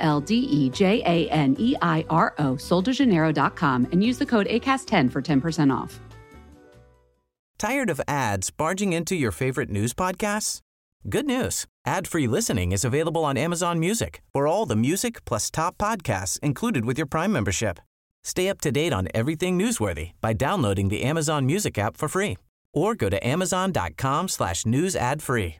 L D E J A N E I R O, soldejaneiro.com, and use the code ACAST10 for 10% off. Tired of ads barging into your favorite news podcasts? Good news. Ad-free listening is available on Amazon Music for all the music plus top podcasts included with your Prime membership. Stay up to date on everything newsworthy by downloading the Amazon Music app for free or go to amazon.com slash news ad free.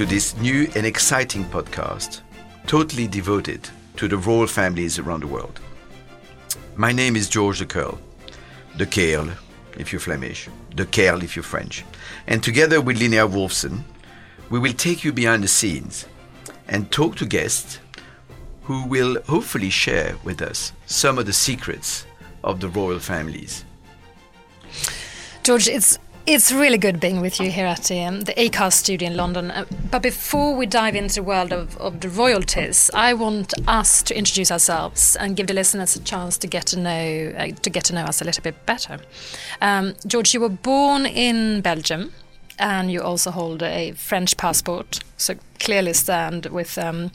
To this new and exciting podcast, totally devoted to the royal families around the world. My name is George de Curl, de Kerl if you're Flemish, de Kerl if you're French. And together with Linnea Wolfson, we will take you behind the scenes and talk to guests who will hopefully share with us some of the secrets of the royal families. George, it's it's really good being with you here at um, the ACAST studio in London. Uh, but before we dive into the world of, of the royalties, I want us to introduce ourselves and give the listeners a chance to get to know uh, to get to know us a little bit better. Um, George, you were born in Belgium, and you also hold a French passport, so clearly stand with um,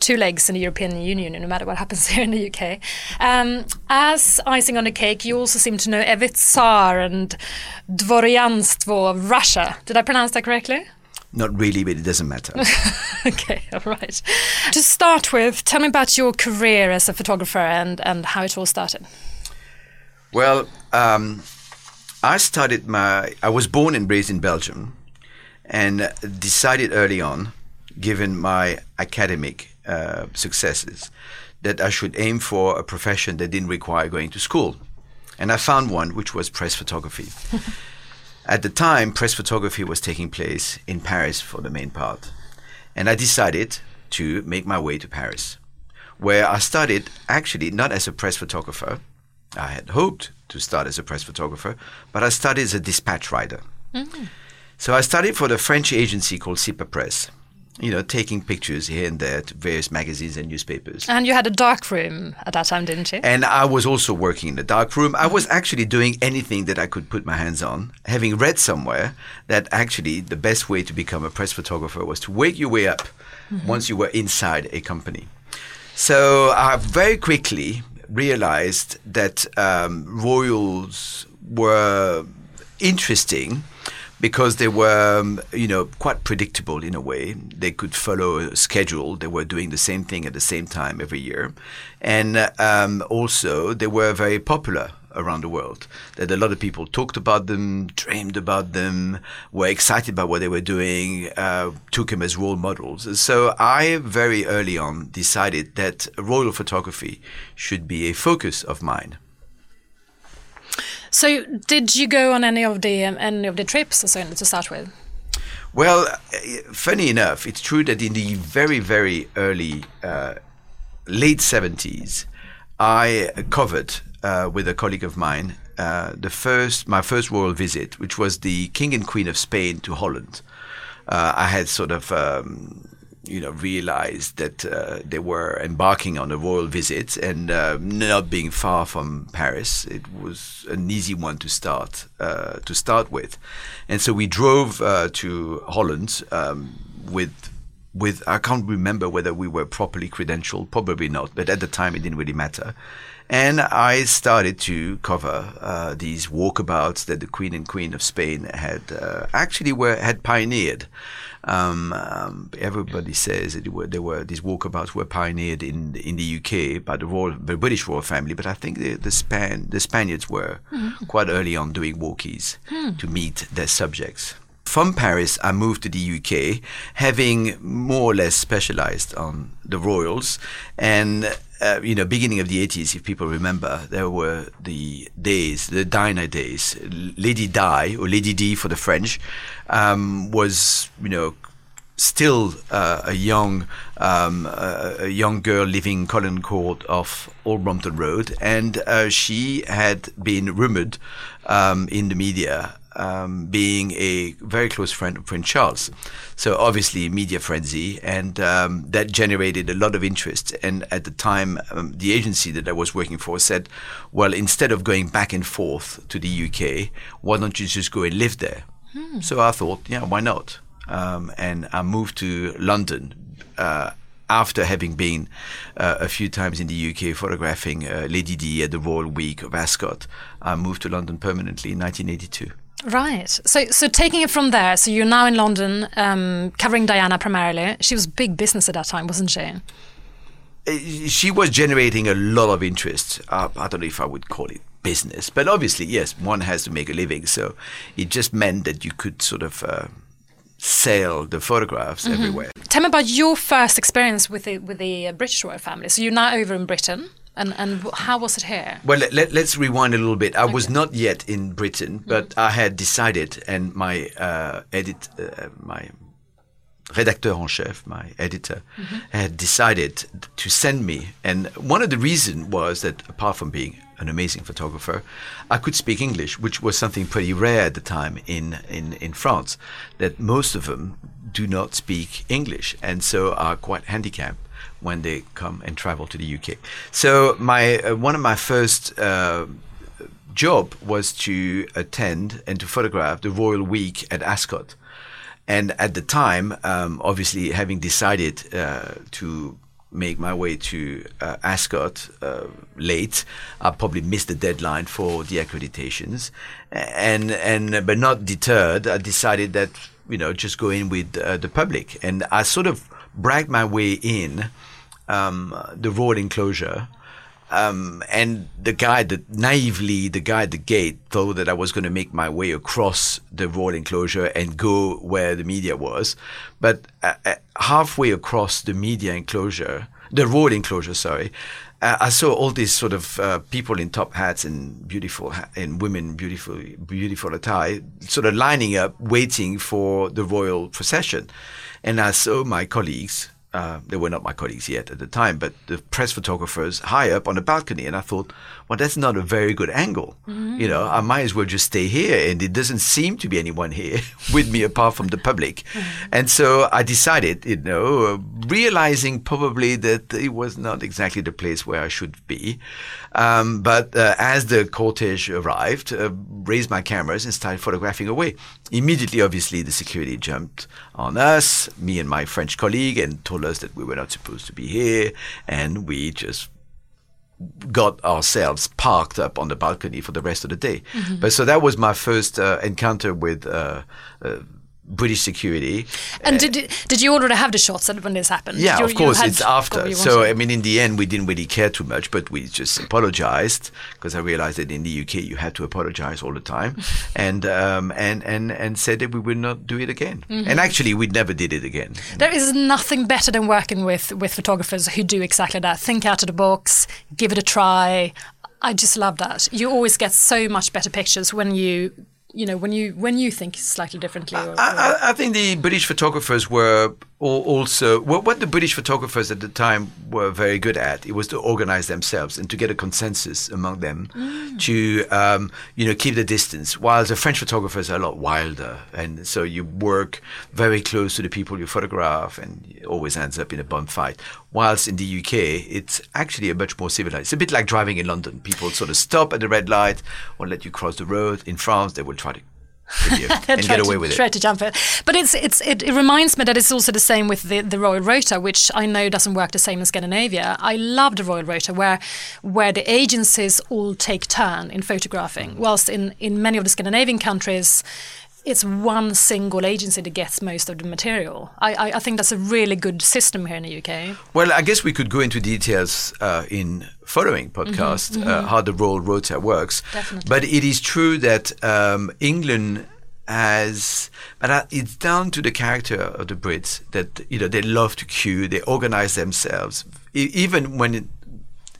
two legs in the European Union, no matter what happens here in the UK. Um, as icing on the cake, you also seem to know every Tsar and Dvoryanstvo of Russia. Did I pronounce that correctly? Not really, but it doesn't matter. okay, all right. To start with, tell me about your career as a photographer and, and how it all started. Well, um, I started my. I was born and raised in Belgium, and decided early on, given my academic uh, successes, that I should aim for a profession that didn't require going to school, and I found one which was press photography. At the time, press photography was taking place in Paris for the main part, and I decided to make my way to Paris, where I started actually not as a press photographer. I had hoped to start as a press photographer, but I started as a dispatch rider. Mm-hmm. So I started for the French agency called Sipa Press, you know, taking pictures here and there to various magazines and newspapers. And you had a dark room at that time, didn't you? And I was also working in the dark room. I was actually doing anything that I could put my hands on, having read somewhere that actually the best way to become a press photographer was to wake your way up mm-hmm. once you were inside a company. So I very quickly realized that um, royals were interesting because they were, um, you know, quite predictable in a way. They could follow a schedule. They were doing the same thing at the same time every year, and um, also they were very popular around the world. That a lot of people talked about them, dreamed about them, were excited about what they were doing, uh, took them as role models. So I very early on decided that royal photography should be a focus of mine. So, did you go on any of the um, any of the trips so to start with? Well, funny enough, it's true that in the very very early uh, late seventies, I covered uh, with a colleague of mine uh, the first my first royal visit, which was the King and Queen of Spain to Holland. Uh, I had sort of um, you know realized that uh, they were embarking on a royal visit and uh, not being far from Paris, it was an easy one to start uh, to start with, and so we drove to Holland um, with with I can't remember whether we were properly credentialed, probably not, but at the time it didn't really matter. And I started to cover uh, these walkabouts that the Queen and Queen of Spain had uh, actually were had pioneered. Um, um, everybody says that were, there were these walkabouts were pioneered in in the UK by the royal, the British royal family, but I think the the, Span, the Spaniards were mm. quite early on doing walkies mm. to meet their subjects. From Paris, I moved to the UK, having more or less specialized on the royals. And, uh, you know, beginning of the 80s, if people remember, there were the days, the diner days. Lady Di, or Lady D for the French, um, was, you know, still uh, a young um, uh, a young girl living in Coleherne Court off Old Brompton Road, and uh, she had been rumored um, in the media um, being a very close friend of Prince Charles. So obviously media frenzy, and um, that generated a lot of interest. And at the time, um, the agency that I was working for said, "Well, instead of going back and forth to the UK, why don't you just go and live there?" Hmm. So I thought, yeah, why not? Um, and I moved to London. Uh, after having been uh, a few times in the UK photographing uh, Lady D at the Royal Week of Ascot, I moved to London permanently in 1982. Right. So, so taking it from there, so you're now in London, um, covering Diana primarily. She was big business at that time, wasn't she? Uh, she was generating a lot of interest. Uh, I don't know if I would call it business, but obviously, yes, one has to make a living. So it just meant that you could sort of uh, sell the photographs mm-hmm. everywhere. Tell me about your first experience with the with the British royal family. So you're now over in Britain. And and how was it here? Well, let, us rewind a little bit. I okay. was not yet in Britain, mm-hmm. but mm. I had decided, and my uh, edit, uh, my rédacteur en chef, my editor, mm-hmm. had decided to send me. And one of the reasons was that apart from being an amazing photographer, I could speak English, which was something pretty rare at the time in, in, in France, that most of them do not speak English and so are quite handicapped when they come and travel to the UK. So my uh, one of my first uh, job was to attend and to photograph the Royal Week at Ascot. And at the time, um, obviously, having decided uh, to make my way to uh, Ascot uh, late. I probably missed the deadline for the accreditations, and and but not deterred. I decided that you know just go in with uh, the public, and I sort of bragged my way in um, the road enclosure. Um, and the guy that naively, the guy at the gate thought that I was going to make my way across the road enclosure and go where the media was. But uh, uh, halfway across the media enclosure, the road enclosure, sorry, uh, I saw all these sort of uh, people in top hats and beautiful ha- and women beautiful beautiful attire, sort of lining up, waiting for the royal procession. And I saw my colleagues uh, they were not my colleagues yet at the time, but the press photographers high up on the balcony. And I thought, well, that's not a very good angle. Mm-hmm. You know, I might as well just stay here. And it doesn't seem to be anyone here with me apart from the public. Mm-hmm. And so I decided, you know, uh, realizing probably that it was not exactly the place where I should be. Um, but uh, as the cortege arrived, uh, raised my cameras and started photographing away. Immediately, obviously, the security jumped on us, me and my French colleague, and told us that we were not supposed to be here. And we just got ourselves parked up on the balcony for the rest of the day. Mm-hmm. But so that was my first uh, encounter with uh, uh, British security. And did did you already have the shots when this happened? Yeah, you, of course, it's after. So I mean, in the end, we didn't really care too much, but we just apologized because I realized that in the UK you had to apologize all the time, and um, and and and said that we would not do it again. Mm-hmm. And actually, we never did it again. There is nothing better than working with with photographers who do exactly that. Think out of the box, give it a try. I just love that. You always get so much better pictures when you you know when you when you think slightly differently or, or I, I, think the british photographers were also what the British photographers at the time were very good at it was to organize themselves and to get a consensus among them mm. to um, you know keep the distance while the French photographers are a lot wilder. And so you work very close to the people you photograph and it always ends up in a bum fight whilst in the UK it's actually a much more civilized it's a bit like driving in London. People sort of stop at the red light or let you cross the road. In France they will try to and get away to, with it. Try to jump it, but it's it's it, it, reminds me that it's also the same with the, the Royal Rota, which I know doesn't work the same in Scandinavia. I love the Royal Rota, where where the agencies all take turn in photographing, mm. whilst in in many of the Scandinavian countries it's one single agency that gets most of the material. I, I, I think that's a really good system here in the UK. Well, I guess we could go into details uh, in following podcast uh, how the Royal Rota works. Definitely. But it is true that um, England has, but uh, it's down to the character of the Brits that you know they love to queue, they organize themselves, even when it,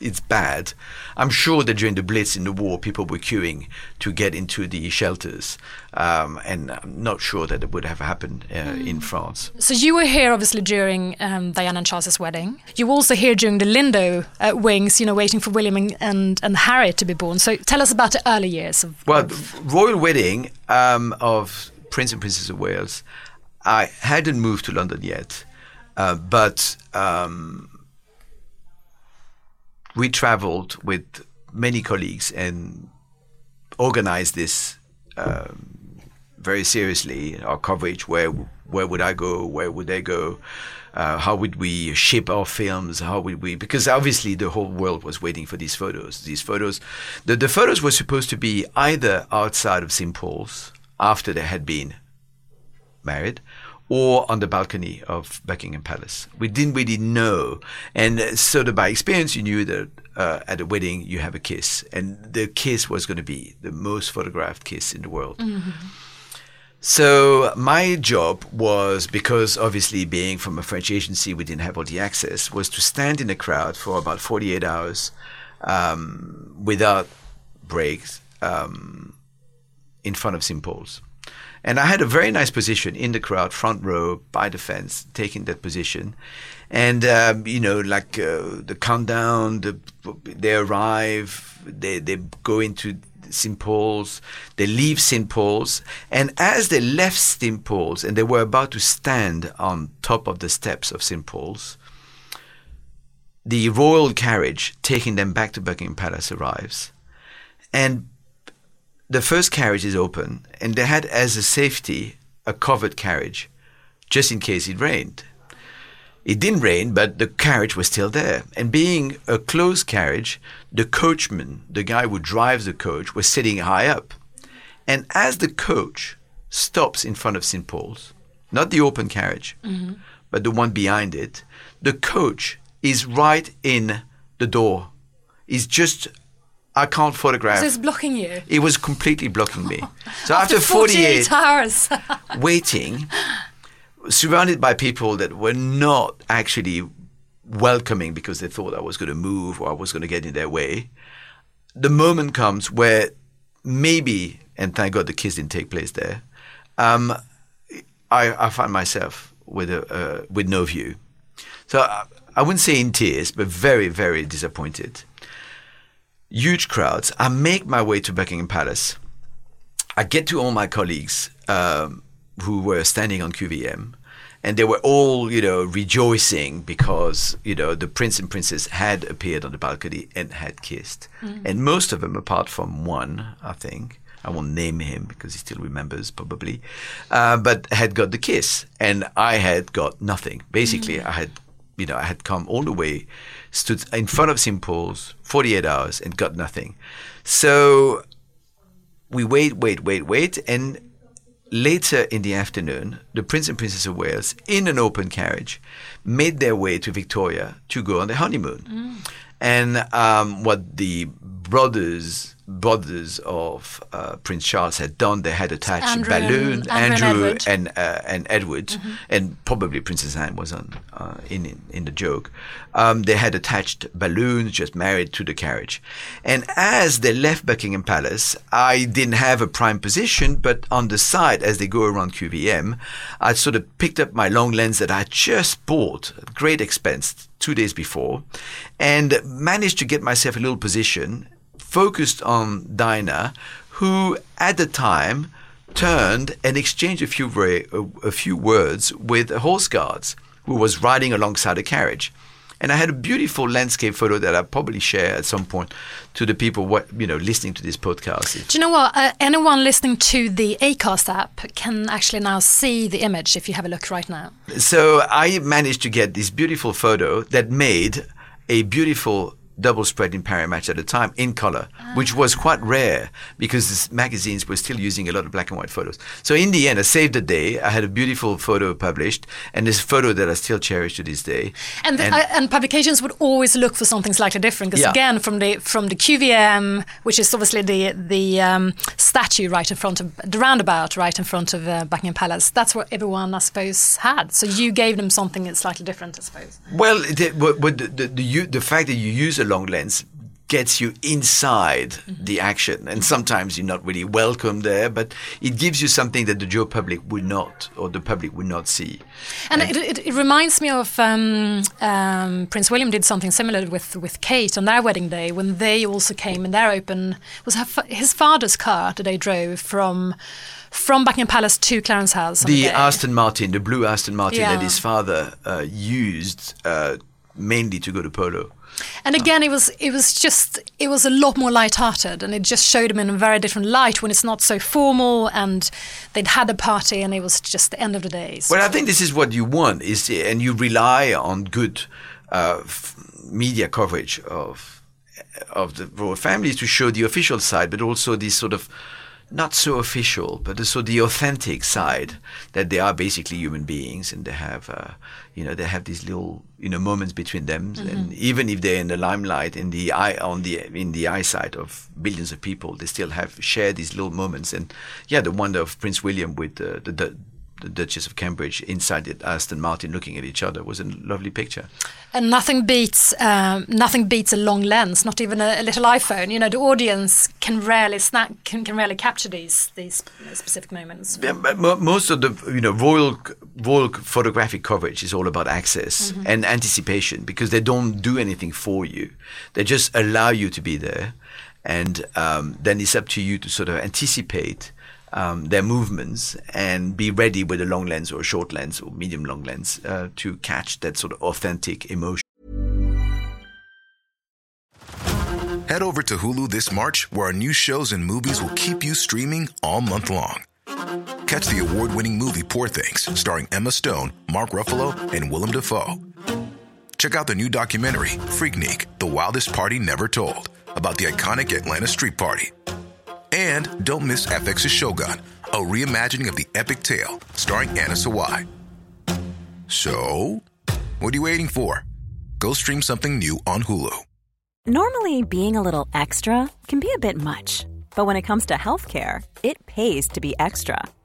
it's bad. I'm sure that during the Blitz in the war, people were queuing to get into the shelters, um, and I'm not sure that it would have happened uh, in France. So you were here obviously during um, Diana and Charles's wedding. You were also here during the Lindo uh, wings, you know, waiting for William and, and, and Harry to be born. So tell us about the early years of. Well, of- the royal wedding um, of Prince and Princess of Wales. I hadn't moved to London yet, uh, but um, we travelled with many colleagues and organized this um, very seriously. Our coverage, where where would I go? Where would they go? Uh, how would we ship our films? How would we? Because obviously the whole world was waiting for these photos. These photos, the, the photos were supposed to be either outside of St Paul's after they had been married or on the balcony of Buckingham Palace. We didn't really know. And uh, sort of by experience, you knew that uh, at a wedding you have a kiss. And the kiss was going to be the most photographed kiss in the world. So my job was because obviously being from a French agency, we didn't have all the access. Was to stand in a crowd for about 48 hours um, without breaks um, in front of St Paul's, and I had a very nice position in the crowd, front row by the fence, taking that position, and um, you know, like uh, the countdown, the, they arrive, they they go into St. Paul's. They leave St. Paul's. And as they left St. Paul's and they were about to stand on top of the steps of St. Paul's, the royal carriage taking them back to Buckingham Palace arrives. And the first carriage is open, and they had as a safety a covered carriage just in case it rained. It didn't rain, but the carriage was still there. And being a closed carriage, the coachman, the guy who drives the coach, was sitting high up. And as the coach stops in front of St. Paul's, not the open carriage, mm-hmm. but the one behind it, the coach is right in the door. He's just, I can't photograph. so it's blocking you. it was completely blocking me. So After after 48 hours. waiting, surrounded by people that were not actually welcoming because they thought I was going to move or I was going to get in their way. The moment comes where maybe, and thank God the kiss didn't take place there, um, I, I find myself with a uh, with no view. So I, I wouldn't say in tears, but very, very disappointed. Huge crowds. I make my way to Buckingham Palace. I get to all my colleagues um, who were standing on QVM, and they were all, you know, rejoicing because you know the prince and princess had appeared on the balcony and had kissed, and most of them, apart from one, I think. I won't name him because he still remembers probably, uh, but had got the kiss, and I had got nothing. Basically, I had, you know, I had come all the way, stood in front of St. Paul's, 48 hours, and got nothing. So we wait, wait, wait, wait, and later in the afternoon, the Prince and Princess of Wales, in an open carriage, made their way to Victoria to go on their honeymoon. And um, what the brothers brothers of uh, Prince Charles had done, they had attached Andrew a and- balloon, Andrew and Edward. and uh, and Edward, and probably Princess Anne was on uh, in, in in the joke. Um, they had attached balloons, just married to the carriage. And as they left Buckingham Palace, I didn't have a prime position, but on the side, as they go around QVM, I sort of picked up my long lens that I just bought at great expense two days before, and managed to get myself a little position focused on Dinah, who at the time turned and exchanged a few a few words with a horse guards who was riding alongside a carriage. And I had a beautiful landscape photo that I'll probably share at some point to the people what you know listening to this podcast. Do you know what? Uh, anyone listening to the Acast app can actually now see the image if you have a look right now. So I managed to get this beautiful photo that made a beautiful double spread in Paris Match at the time in color, which was quite rare because magazines were still using a lot of black and white photos. So in the end, I saved the day. I had a beautiful photo published, and this photo that I still cherish to this day. And, the, And- uh, and publications would always look for something slightly different because Yeah. again, from the from the QVM, which is obviously the the um, statue right in front of the roundabout, right in front of uh, Buckingham Palace. That's what everyone, I suppose, had. So you gave them something that's slightly different, I suppose. Well, the, but, but the, the, the, the fact that you use a long lens gets you inside Mm-hmm. the action, and sometimes you're not really welcome there, but it gives you something that the Joe public would not, or the public would not see. And it, it, it reminds me of um, um, Prince William did something similar with, with Kate on their wedding day when they also came in their open was her, his father's car that they drove from from Buckingham Palace to Clarence House. on The. Aston Martin, the blue Aston Martin Yeah. that his father uh, used uh, mainly to go to polo. And again, it was it was just it was a lot more light-hearted, and it just showed him in a very different light when it's not so formal. And they'd had a party, and it was just the end of the day. So- Well, I think this is what you want, is and you rely on good uh, media coverage of of the royal families to show the official side, but also this sort of not so official, but also the authentic side that they are basically human beings and they have, uh, you know, they have these little, you know, moments between them, and even if they're in the limelight, in the eye, on the in the eyesight of billions of people, they still have shared these little moments. And yeah, the wonder of Prince William with uh, the. the the Duchess of Cambridge inside the Aston Martin looking at each other was a lovely picture. and nothing beats um, nothing beats a long lens, not even a, a little iPhone. You know, the audience can rarely snap can, can rarely capture these these specific moments. Yeah, most of the you know royal royal photographic coverage is all about access and anticipation because they don't do anything for you; they just allow you to be there, and um, then it's up to you to sort of anticipate. Um, their movements and be ready with a long lens or a short lens or medium long lens uh, to catch that sort of authentic emotion. Head over to Hulu this March, where our new shows and movies will keep you streaming all month long. Catch the award winning movie Poor Things, starring Emma Stone, Mark Ruffalo, and Willem Dafoe. Check out the new documentary, Freaknik The Wildest Party Never Told, about the iconic Atlanta Street Party. And don't miss FX's Shogun, a reimagining of the epic tale, starring Anna Sawai. So, what are you waiting for? Go stream something new on Hulu. Normally, being a little extra can be a bit much, but when it comes to healthcare, it pays to be extra.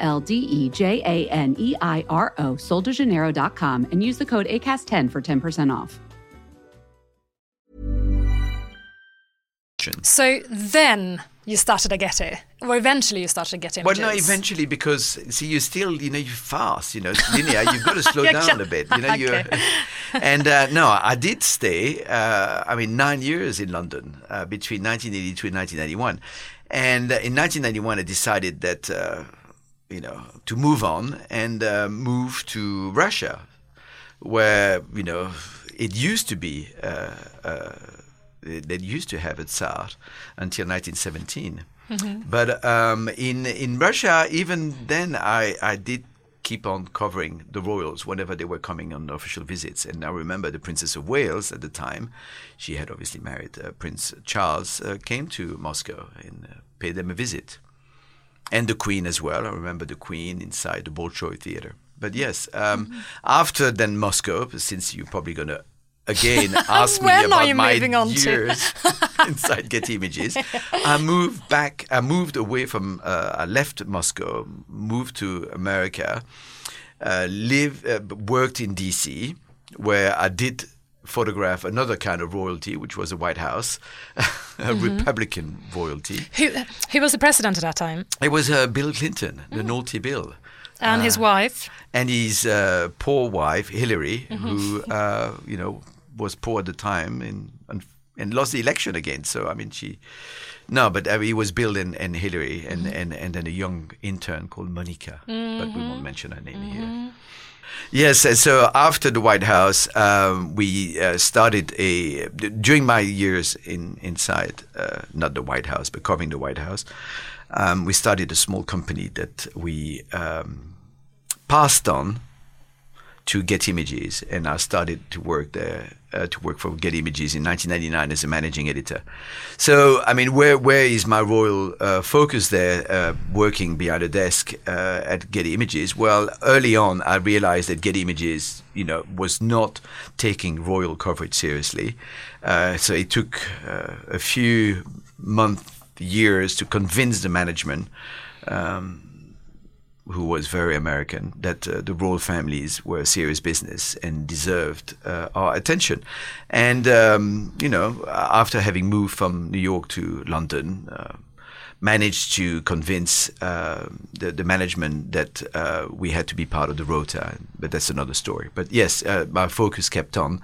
L D E J A N E I R O, soldejaneiro.com, and use the code ACAST10 for 10% off. So then you started Agete, or eventually you started Agete Well, images. Well, no, eventually because see, you still, you know, you fast, you know, Linnea. You've got to slow down a bit, you know. You Okay. and uh, no, I did stay. Uh, I mean, nine years in London uh, between 1982 and 1991, and uh, in 1991 I decided that uh, you know to move on and uh, move to Russia, where you know it used to be. Uh, uh, they used to have a Tsar until 1917. But um, in in Russia, even then, I, I did keep on covering the royals whenever they were coming on official visits. And I remember the Princess of Wales at the time, she had obviously married uh, Prince Charles, uh, came to Moscow and uh, paid them a visit. And the Queen as well. I remember the Queen inside the Bolshoi Theater. But yes, um, after then Moscow, since you're probably going to again ask me about my moving on to? years inside Getty Images. I moved back. I moved away from. Uh, I left Moscow, moved to America, uh, lived, uh, worked in DC, where I did photograph another kind of royalty, which was the White House, a Mm-hmm. Republican royalty. Who who was the president at that time? It was uh, Bill Clinton, Mm. the naughty Bill And his wife. and his uh, poor wife Hillary, Mm-hmm. who uh, you know was poor at the time and, and and lost the election again. So I mean, she no, but uh, it was Bill and, and Hillary, and, Mm-hmm. and and then a young intern called Monica, but we Mm-hmm. won't mention her name here. Yes, so after the White House, um, we uh, started a during my years in inside, uh, not the White House, but covering the White House. Um, we started a small company that we um, passed on to Getty Images, and I started to work there uh, to work for Getty Images in 1999 as a managing editor. So, I mean, where where is my royal uh, focus there? Uh, working behind a desk uh, at Getty Images. Well, early on, I realized that Getty Images, you know, was not taking royal coverage seriously. Uh, so it took uh, a few months, years to convince the management. Um, who was very American, that uh, the royal families were serious business and deserved uh, our attention. And, um, you know, after having moved from New York to London, uh, managed to convince uh, the, the management that uh, we had to be part of the rota, but that's another story. But yes, uh, my focus kept on.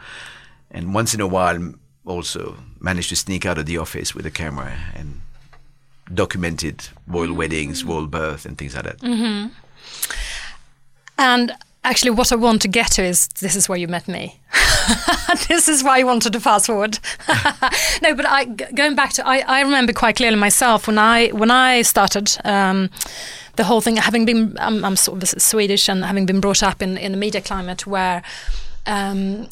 And once in a while, also managed to sneak out of the office with a camera and documented royal weddings, royal birth, and things like that. And actually, what I want to get to is this is where you met me. this is why I wanted to fast forward. no, but going back to I, I remember quite clearly myself when I when I started. Um, the whole thing, having been, I'm, I'm sort of Swedish and having been brought up in, in a media climate where um,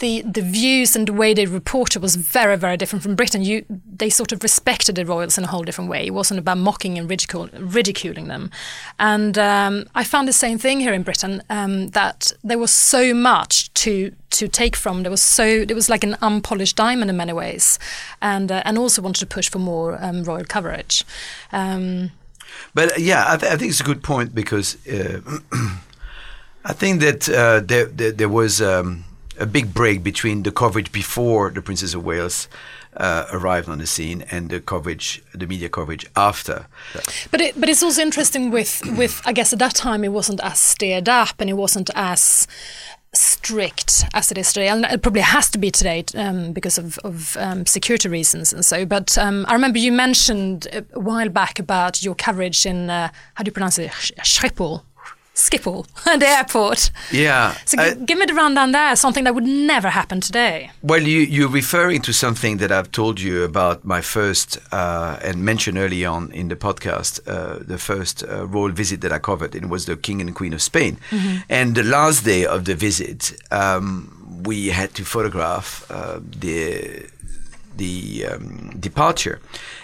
the the views and the way they reported was very very different from Britain. You they sort of respected the royals in a whole different way. It wasn't about mocking and ridicule, ridiculing them. And um, I found the same thing here in Britain um, that there was so much to to take from. There was so it was like an unpolished diamond in many ways, and uh, and also wanted to push for more um, royal coverage. Um, But yeah, I, th- I think it's a good point because uh, I think that uh, there, there, there was um, a big break between the coverage before the Princess of Wales uh, arrived on the scene and the coverage, the media coverage after. But it, but it's also interesting with with I guess at that time it wasn't as steered up and it wasn't as strict as it is today, and it probably has to be today um, because of, of um, security reasons and so. But um, I remember you mentioned a while back about your coverage in uh, how do you pronounce it, Sch- Schiphol, Schiphol, and the airport. Yeah. So g- I- give me the rundown there. Something that would never happen today. Well, you, you're referring to something that I've told you about my first uh, and mentioned early on in the podcast, uh, the first uh, royal visit that I covered. It was the King and Queen of Spain. And the last day of the visit, um, we had to photograph uh, the the um, departure.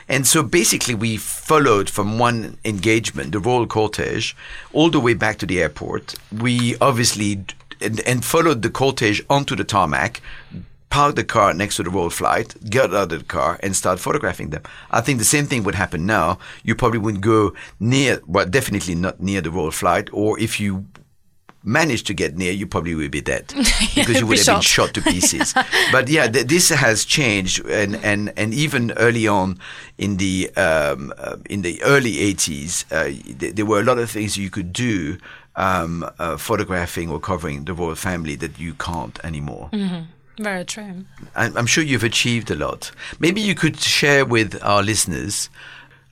And so basically, we followed from one engagement, the royal cortege, all the way back to the airport. We obviously and, and followed the cortege onto the tarmac, parked the car next to the royal flight, got out of the car, and start photographing them. I think the same thing would happen now. You probably wouldn't go near, well, definitely not near the royal flight, or if you managed to get near, you probably would be dead because you would be have been shot. shot to pieces. but yeah, th- this has changed, and, and, and even early on in the um, uh, in the early 80s, uh, th- there were a lot of things you could do um, uh, photographing or covering the royal family that you can't anymore. Very true. I'm, I'm sure you've achieved a lot. Maybe you could share with our listeners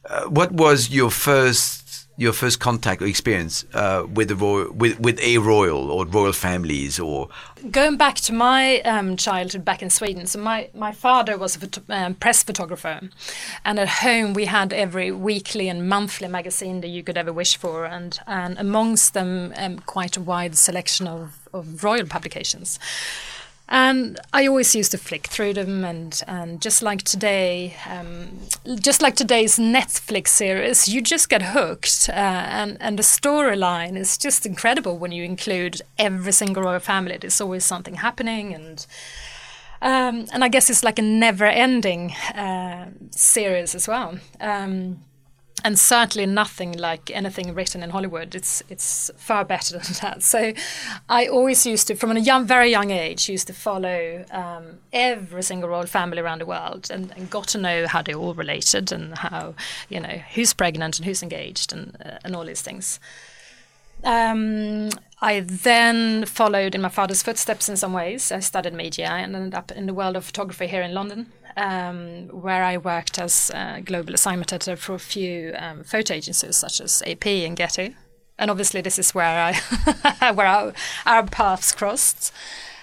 uh, what was your first your first contact or experience uh, with the royal, with with a royal or royal families or Going back to my um, childhood back in Sweden, so my, my father was a um, press photographer, and at home we had every weekly and monthly magazine that you could ever wish for, and, and amongst them um, quite a wide selection of, of royal publications. And I always used to flick through them, and, and just like today, um, just like today's Netflix series, you just get hooked. Uh, and, and the storyline is just incredible when you include every single royal family. There's always something happening, and Um, and I guess it's like a never-ending uh, series as well. Um, and certainly nothing like anything written in Hollywood. It's it's far better than that. So I always used to, from a young, very young age, used to follow um, every single royal family around the world and, and, got to know how they all related and how you know who's pregnant and who's engaged and uh, and all these things. Um, I then followed in my father's footsteps in some ways. I studied media and ended up in the world of photography here in London um, where I worked as a global assignment editor for a few um, photo agencies such as AP and Getty. And obviously, this is where I where our, our paths crossed.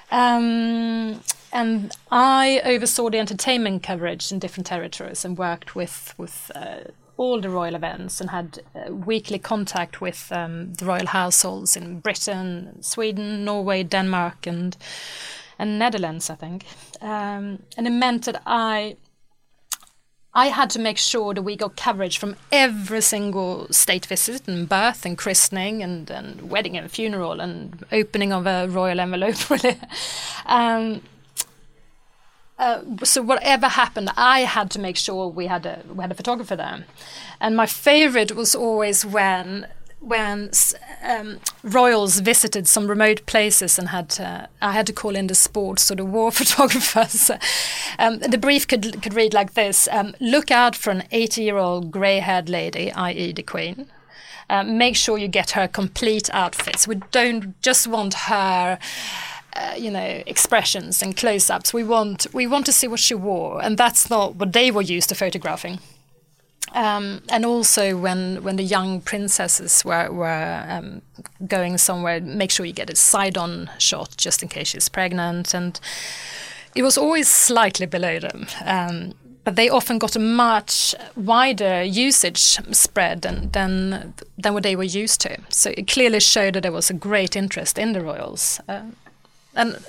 Um, and I oversaw the entertainment coverage in different territories and worked with with uh, all the royal events and had uh, weekly contact with um, the royal households in Britain, Sweden, Norway, Denmark, and and Netherlands, I think. Um, and it meant that I I had to make sure that we got coverage from every single state visit and birth and christening and, and wedding and funeral and opening of a royal envelope, really. Um, uh, so whatever happened, I had to make sure we had a we had a photographer there, and my favorite was always when when um, royals visited some remote places and had to, I had to call in the sports or the war photographers. um, the brief could could read like this: um, Look out for an 80-year-old grey-haired lady, i.e., the Queen. Um, make sure you get her complete outfits. We don't just want her. Uh, you know expressions and close-ups we want we want to see what she wore and that's not what they were used to photographing um, and also when when the young princesses were were um, going somewhere, make sure you get a side-on shot just in case she's pregnant. And it was always slightly below them. Um, but they often got a much wider usage spread than, than than what they were used to. So it clearly showed that there was a great interest in the royals. Uh, and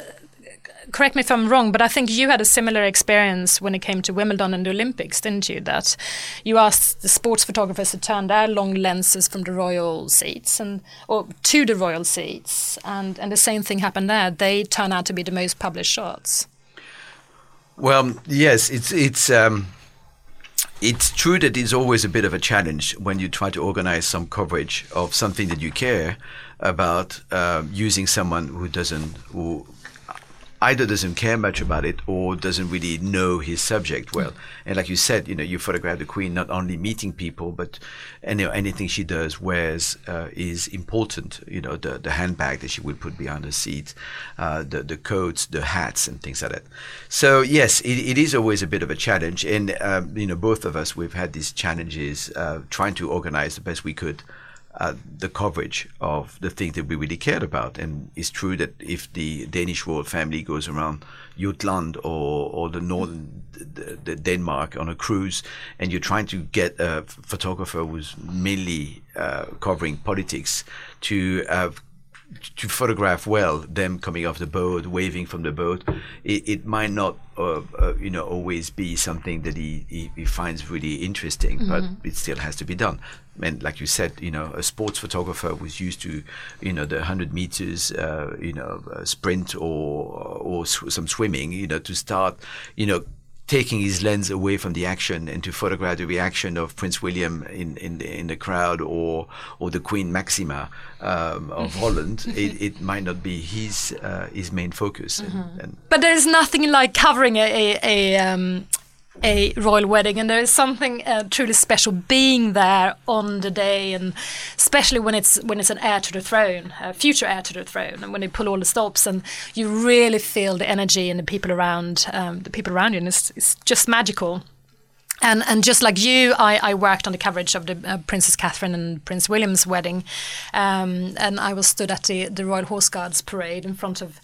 correct me if I'm wrong, but I think you had a similar experience when it came to Wimbledon and the Olympics, didn't you? That you asked the sports photographers to turn their long lenses from the royal seats and or to the royal seats, and and the same thing happened there. They turn out to be the most published shots. Well, yes, it's it's. Um it's true that it's always a bit of a challenge when you try to organize some coverage of something that you care about uh, using someone who doesn't who either doesn't care much about it or doesn't really know his subject well. Mm. And like you said, you know, you photograph the queen not only meeting people, but any, anything she does wears uh, is important. You know, the the handbag that she would put behind the seat, uh, the the coats, the hats, and things like that. So yes, it, it is always a bit of a challenge, and um, you know, both of us we've had these challenges uh, trying to organize the best we could uh, the coverage of the things that we really cared about. And it's true that if the Danish royal family goes around Jutland or, or the northern the, the Denmark on a cruise, and you're trying to get a photographer who's mainly uh, covering politics to uh, to photograph well them coming off the boat, waving from the boat, it, it might not, uh, uh, you know, always be something that he, he, he finds really interesting, mm-hmm. but it still has to be done. And like you said, you know, a sports photographer was used to, you know, the hundred meters, uh, you know, sprint or or sw- some swimming, you know, to start, you know taking his lens away from the action and to photograph the reaction of Prince William in in the, in the crowd or or the Queen Maxima um, of Holland, it, it, might not be his uh, his main focus. Mm-hmm. And, and but there's nothing like covering a, a, a um, a royal wedding, and there is something uh, truly special being there on the day, and especially when it's when it's an heir to the throne, a future heir to the throne, and when they pull all the stops, and you really feel the energy and the people around, um, the people around you, and it's, it's just magical. And, and just like you, I, I worked on the coverage of the uh, Princess Catherine and Prince William's wedding, um, and I was stood at the, the Royal Horse Guards parade in front of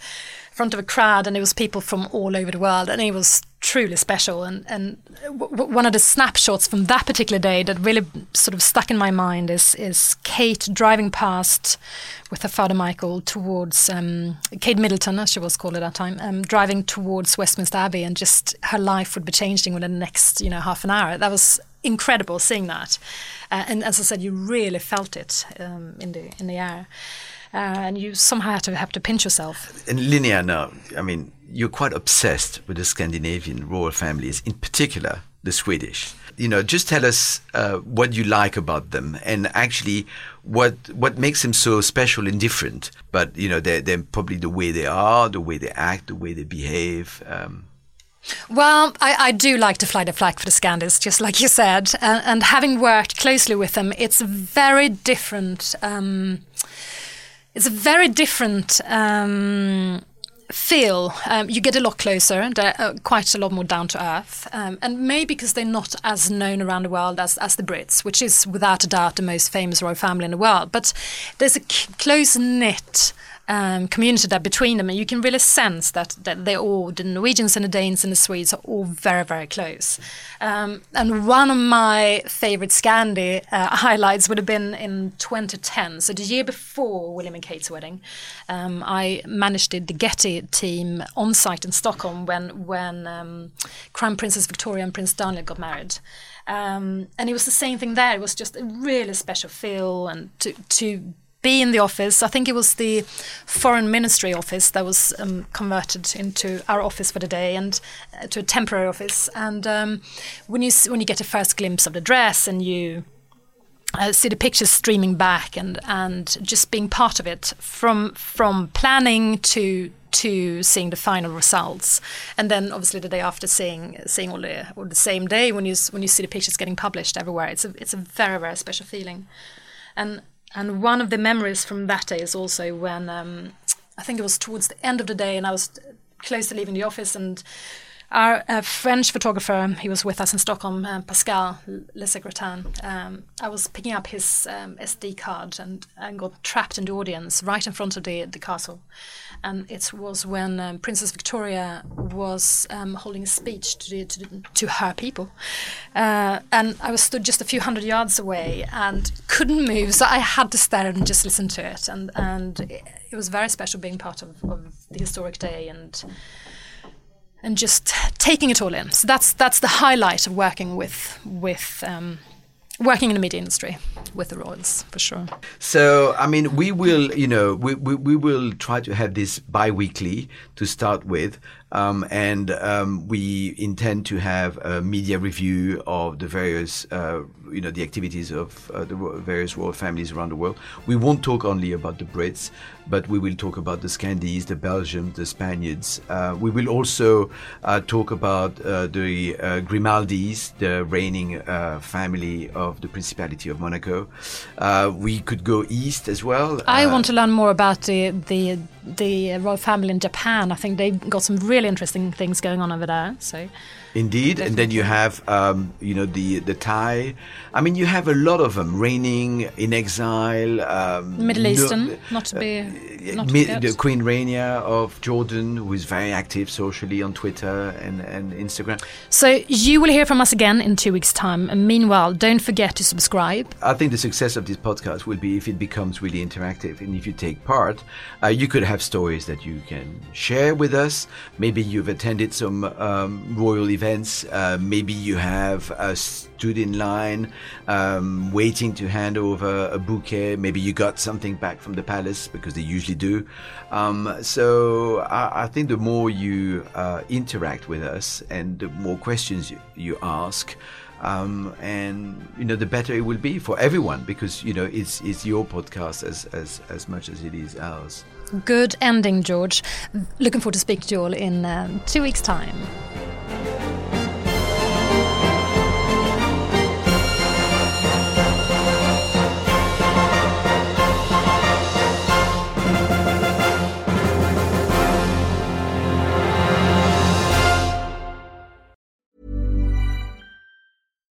front of a crowd, and it was people from all over the world, and it was truly special. And and w- one of the snapshots from that particular day that really sort of stuck in my mind is is Kate driving past with her father Michael towards um, Kate Middleton, as she was called at that time, um, driving towards Westminster Abbey, and just her life would be changing within the next you know half an hour. That was incredible seeing that. Uh, and as I said, you really felt it um, in the in the air, and you somehow have to have to pinch yourself. And Linnea, now, I mean, you're quite obsessed with the Scandinavian royal families, in particular the Swedish. You know, just tell us uh, what you like about them, and actually what what makes them so special and different. But you know, they're, they're probably the way they are, the way they act, the way they behave. Um, well, I, I, do like to fly the flag for the Scandis, just like you said. And, and having worked closely with them, it's very different. Um, it's a very different um, feel. Um, you get a lot closer. Uh, quite a lot more down to earth, um, and maybe because they're not as known around the world as, as the Brits, which is without a doubt the most famous royal family in the world. But there's a close knit um, community there between them, and you can really sense that, that they all, the Norwegians and the Danes and the Swedes, are all very, very close. Um, and one of my favorite Scandi uh, highlights would have been in 2010, so the year before William and Kate's wedding. Um, I managed the, Getty team on site in Stockholm when when um, Crown Princess Victoria and Prince Daniel got married. Um, and it was the same thing there. It was just a really special feel, and to to be in the office. I think it was the foreign ministry office that was um, converted into our office for the day and uh, to a temporary office. And um, when you when you get a first glimpse of the dress and you uh, see the pictures streaming back and and just being part of it from from planning to to seeing the final results, and then obviously the day after seeing seeing all the or the same day when you when you see the pictures getting published everywhere, it's a it's a very very special feeling, and and one of the memories from that day is also when um, I think it was towards the end of the day, and I was close to leaving the office, and our uh, French photographer, he was with us in Stockholm, uh, Pascal Le. Um, I was picking up his um, SD card and, and got trapped in the audience right in front of the, the castle. And it was when um, Princess Victoria was um, holding a speech to, the, to, the, to, her people. Uh, and I was stood just a few hundred yards away and couldn't move, so I had to stare and just listen to it. And, and it, it was very special being part of, of the historic day and and just taking it all in. So that's that's the highlight of working with with um, working in the media industry with the Royals for sure. So I mean, we will you know we we, we will try to have this bi-weekly to start with. Um, and um, we intend to have a media review of the various, uh, you know, the activities of uh, the various royal families around the world. We won't talk only about the Brits, but we will talk about the Scandis, the Belgians, the Spaniards. Uh, we will also uh, talk about uh, the uh, Grimaldis, the reigning family of the Principality of Monaco. we could go east as well. I want to learn more about the the the royal family in Japan. I think they got some really really interesting things going on over there. So. Indeed, Definitely. and then you have, um, you know, the the Thai. I mean, you have a lot of them reigning in exile. Um, Middle Eastern, no, not to be, uh, not mi- the Queen Rania of Jordan, who is very active socially on Twitter and, and Instagram. So you will hear from us again in two weeks' time. And meanwhile, don't forget to subscribe. I think the success of this podcast will be if it becomes really interactive, and if you take part, uh, you could have stories that you can share with us. Maybe you've attended some um, royal events. Uh, maybe you have uh, stood in line um, waiting to hand over a bouquet. Maybe you got something back from the palace because they usually do. Um, so I, I, think the more you uh, interact with us and the more questions you, you ask, um, and you know the better it will be for everyone because you know it's it's your podcast as as as much as it is ours. Good ending, George. Looking forward to speaking to you all in um, two weeks' time.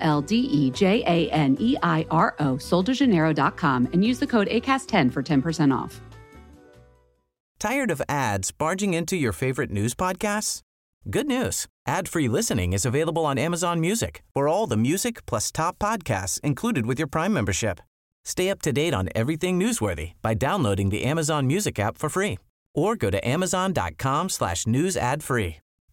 L L D E J A N E I R O, soldejaneiro.com, and use the code ACAST10 for 10% off. Tired of ads barging into your favorite news podcasts? Good news. Ad-free listening is available on Amazon Music for all the music plus top podcasts included with your Prime membership. Stay up to date on everything newsworthy by downloading the Amazon Music app for free or go to amazon.com slash news ad free.